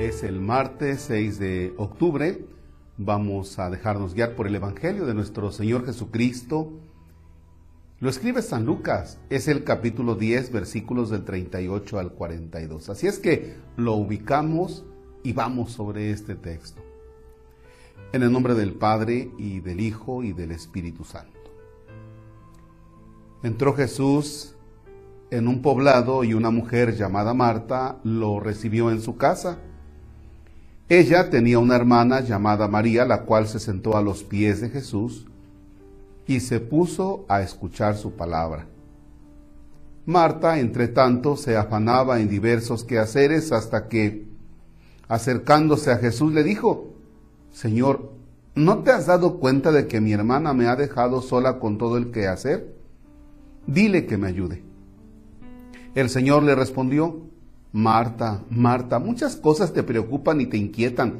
Es el martes 6 de octubre. Vamos a dejarnos guiar por el Evangelio de nuestro Señor Jesucristo. Lo escribe San Lucas, es el capítulo 10, versículos del 38 al 42. Así es que lo ubicamos y vamos sobre este texto. En el nombre del Padre y del Hijo y del Espíritu Santo. Entró Jesús en un poblado y una mujer llamada Marta lo recibió en su casa. Ella tenía una hermana llamada María, la cual se sentó a los pies de Jesús y se puso a escuchar su palabra. Marta, entre tanto, se afanaba en diversos quehaceres hasta que, acercándose a Jesús, le dijo, Señor, ¿no te has dado cuenta de que mi hermana me ha dejado sola con todo el quehacer? Dile que me ayude. El Señor le respondió, Marta, Marta, muchas cosas te preocupan y te inquietan,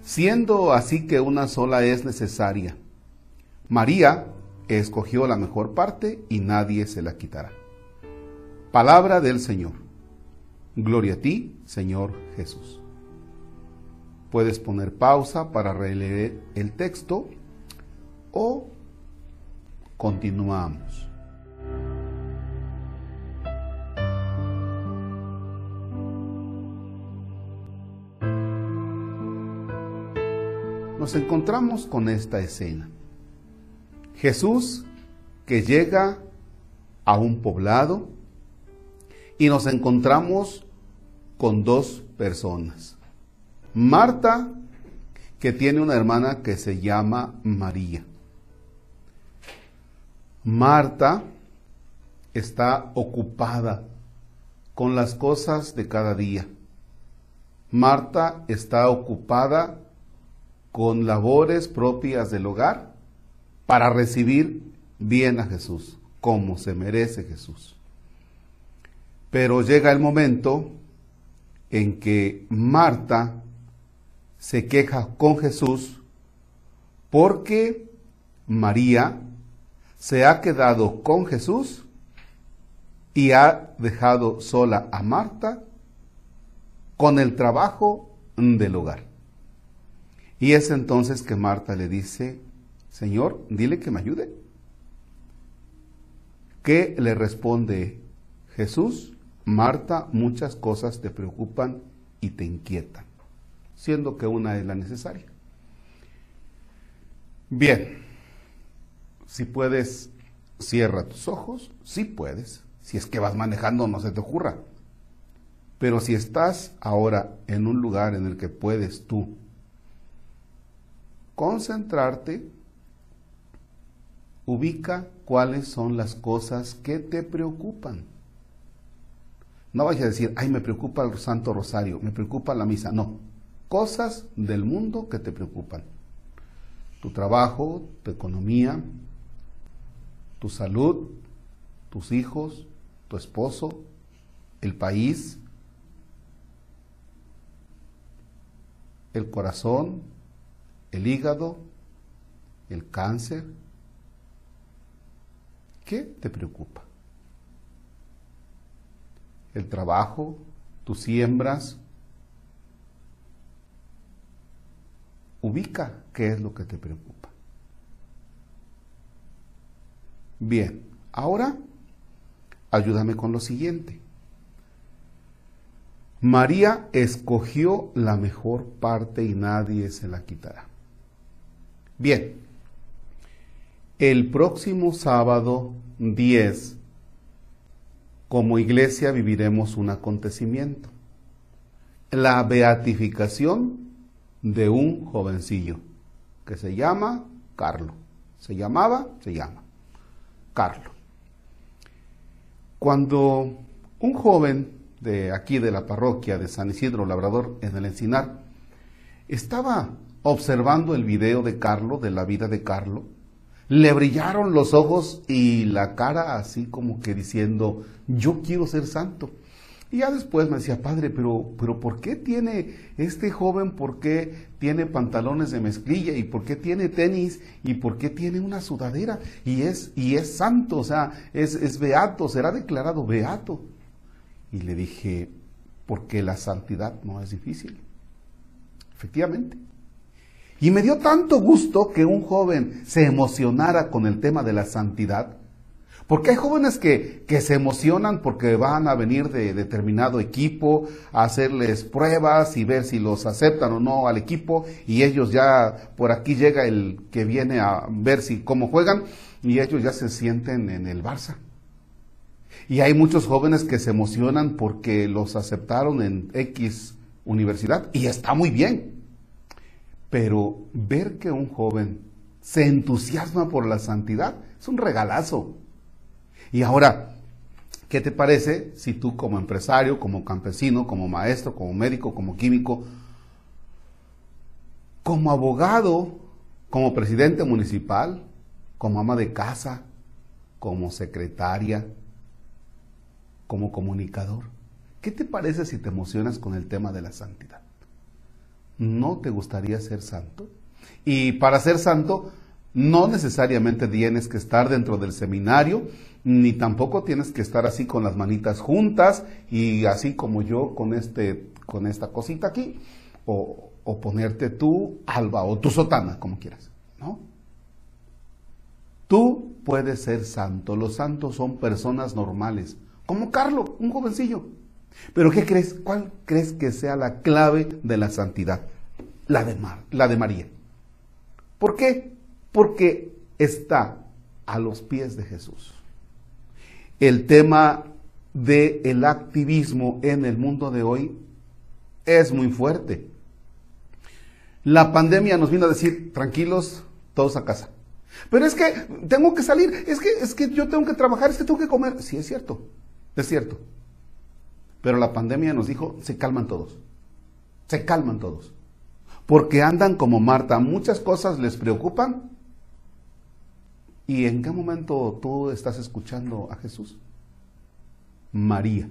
siendo así que una sola es necesaria. María escogió la mejor parte y nadie se la quitará. Palabra del Señor. Gloria a ti, Señor Jesús. Puedes poner pausa para releer el texto o continuamos. Nos encontramos con esta escena. Jesús que llega a un poblado y nos encontramos con dos personas. Marta, que tiene una hermana que se llama María. Marta está ocupada con las cosas de cada día. Marta está ocupada con labores propias del hogar para recibir bien a Jesús, como se merece Jesús. Pero llega el momento en que Marta se queja con Jesús porque María se ha quedado con Jesús y ha dejado sola a Marta con el trabajo del hogar. Y es entonces que Marta le dice, Señor, dile que me ayude. ¿Qué le responde Jesús? Marta, muchas cosas te preocupan y te inquietan, siendo que una es la necesaria. Bien, si puedes, cierra tus ojos, si puedes, si es que vas manejando, no se te ocurra. Pero si estás ahora en un lugar en el que puedes tú concentrarte, ubica cuáles son las cosas que te preocupan. No vayas a decir, ay, me preocupa el Santo Rosario, me preocupa la misa. No, cosas del mundo que te preocupan. Tu trabajo, tu economía, tu salud, tus hijos, tu esposo, el país, el corazón, el hígado, el cáncer. ¿Qué te preocupa? El trabajo, tus siembras. Ubica qué es lo que te preocupa. Bien, ahora ayúdame con lo siguiente. María escogió la mejor parte y nadie se la quitará. Bien, el próximo sábado 10, como iglesia viviremos un acontecimiento, la beatificación de un jovencillo que se llama Carlo. Se llamaba, se llama Carlo. Cuando un joven de aquí de la parroquia de San Isidro Labrador en el Encinar estaba observando el video de Carlo, de la vida de Carlo, le brillaron los ojos y la cara así como que diciendo, yo quiero ser santo. Y ya después me decía, padre, pero, pero ¿por qué tiene este joven, por qué tiene pantalones de mezclilla y por qué tiene tenis y por qué tiene una sudadera? Y es, y es santo, o sea, es, es beato, será declarado beato. Y le dije, porque la santidad no es difícil. Efectivamente. Y me dio tanto gusto que un joven se emocionara con el tema de la santidad, porque hay jóvenes que, que, se emocionan porque van a venir de determinado equipo a hacerles pruebas y ver si los aceptan o no al equipo y ellos ya, por aquí llega el que viene a ver si cómo juegan y ellos ya se sienten en el Barça. Y hay muchos jóvenes que se emocionan porque los aceptaron en X universidad y está muy bien. Pero ver que un joven se entusiasma por la santidad es un regalazo. Y ahora, ¿qué te parece si tú como empresario, como campesino, como maestro, como médico, como químico, como abogado, como presidente municipal, como ama de casa, como secretaria, como comunicador, ¿qué te parece si te emocionas con el tema de la santidad? ¿No te gustaría ser santo? Y para ser santo, no necesariamente tienes que estar dentro del seminario, ni tampoco tienes que estar así con las manitas juntas y así como yo con, este, con esta cosita aquí, o, ponerte tú alba o tu sotana, como quieras, ¿no? Tú puedes ser santo, los santos son personas normales, como Carlos, un jovencillo. Pero ¿qué crees? ¿Cuál crees que sea la clave de la santidad? La de, Mar, la de María. ¿Por qué? Porque está a los pies de Jesús el tema del el activismo en el mundo de hoy es muy fuerte. La pandemia nos vino a decir, tranquilos, todos a casa. Pero es que tengo que salir, es que, es que yo tengo que trabajar, es que tengo que comer. Sí, es cierto, es cierto. Pero la pandemia nos dijo, se calman todos, se calman todos. Porque andan como Marta, muchas cosas les preocupan ¿Y en qué momento tú estás escuchando a Jesús? María.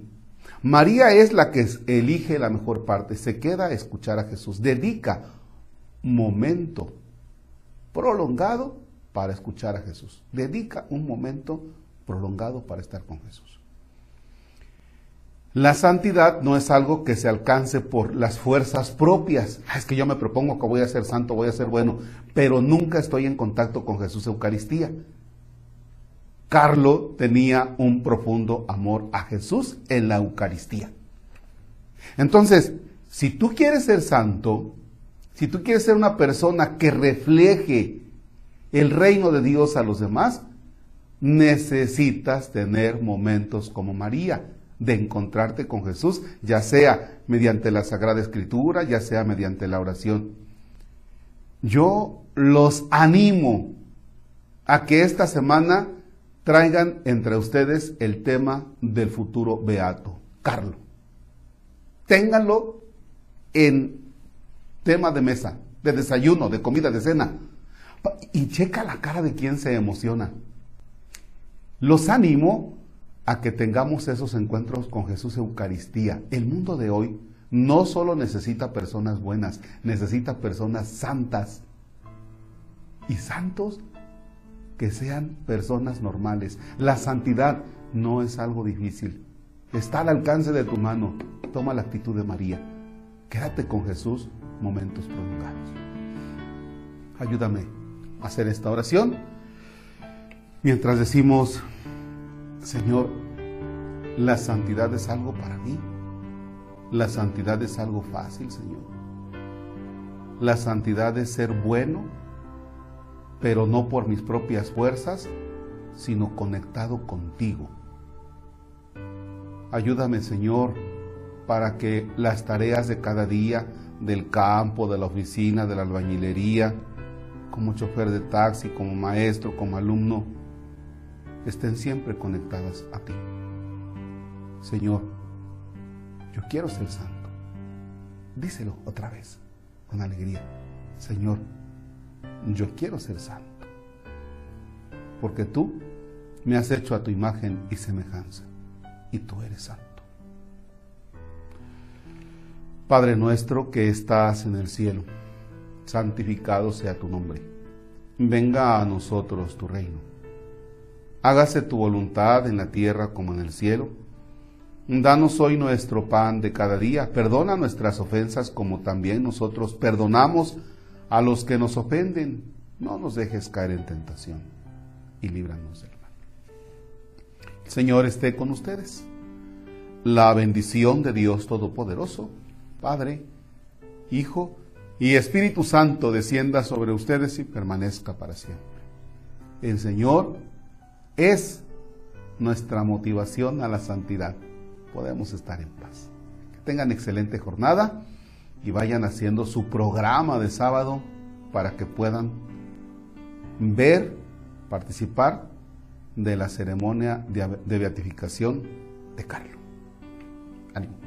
María es la que elige la mejor parte, se queda a escuchar a Jesús, dedica momento prolongado para escuchar a Jesús, dedica un momento prolongado para estar con Jesús. La santidad no es algo que se alcance por las fuerzas propias. Ah, es que yo me propongo que voy a ser santo, voy a ser bueno, pero nunca estoy en contacto con Jesús Eucaristía. Carlo tenía un profundo amor a Jesús en la Eucaristía. Entonces, si tú quieres ser santo, si tú quieres ser una persona que refleje el reino de Dios a los demás, necesitas tener momentos como María de encontrarte con Jesús, ya sea mediante la Sagrada Escritura, ya sea mediante la oración. Yo los animo a que esta semana traigan entre ustedes el tema del futuro beato, Carlo. Ténganlo en tema de mesa, de desayuno, de comida, de cena. Y checa la cara de quien se emociona. Los animo a que tengamos esos encuentros con Jesús Eucaristía. El mundo de hoy no solo necesita personas buenas, necesita personas santas. Y santos que sean personas normales. La santidad no es algo difícil. Está al alcance de tu mano. Toma la actitud de María. Quédate con Jesús momentos prolongados. Ayúdame a hacer esta oración mientras decimos, Señor, la santidad es algo para mí. La santidad es algo fácil, Señor. La santidad es ser bueno, pero no por mis propias fuerzas, sino conectado contigo. Ayúdame, Señor, para que las tareas de cada día, del campo, de la oficina, de la albañilería, como chofer de taxi, como maestro, como alumno, estén siempre conectadas a ti. Señor, yo quiero ser santo. Díselo otra vez, con alegría. Señor, yo quiero ser santo. Porque tú me has hecho a tu imagen y semejanza. Y tú eres santo. Padre nuestro que estás en el cielo, santificado sea tu nombre. Venga a nosotros tu reino. Hágase tu voluntad en la tierra como en el cielo. Danos hoy nuestro pan de cada día. Perdona nuestras ofensas como también nosotros perdonamos a los que nos ofenden. No nos dejes caer en tentación y líbranos del mal. El Señor esté con ustedes. La bendición de Dios Todopoderoso, Padre, Hijo y Espíritu Santo descienda sobre ustedes y permanezca para siempre. El Señor es nuestra motivación a la santidad podemos estar en paz. Que tengan excelente jornada y vayan haciendo su programa de sábado para que puedan ver, participar de la ceremonia de beatificación de Carlos. Ánimo.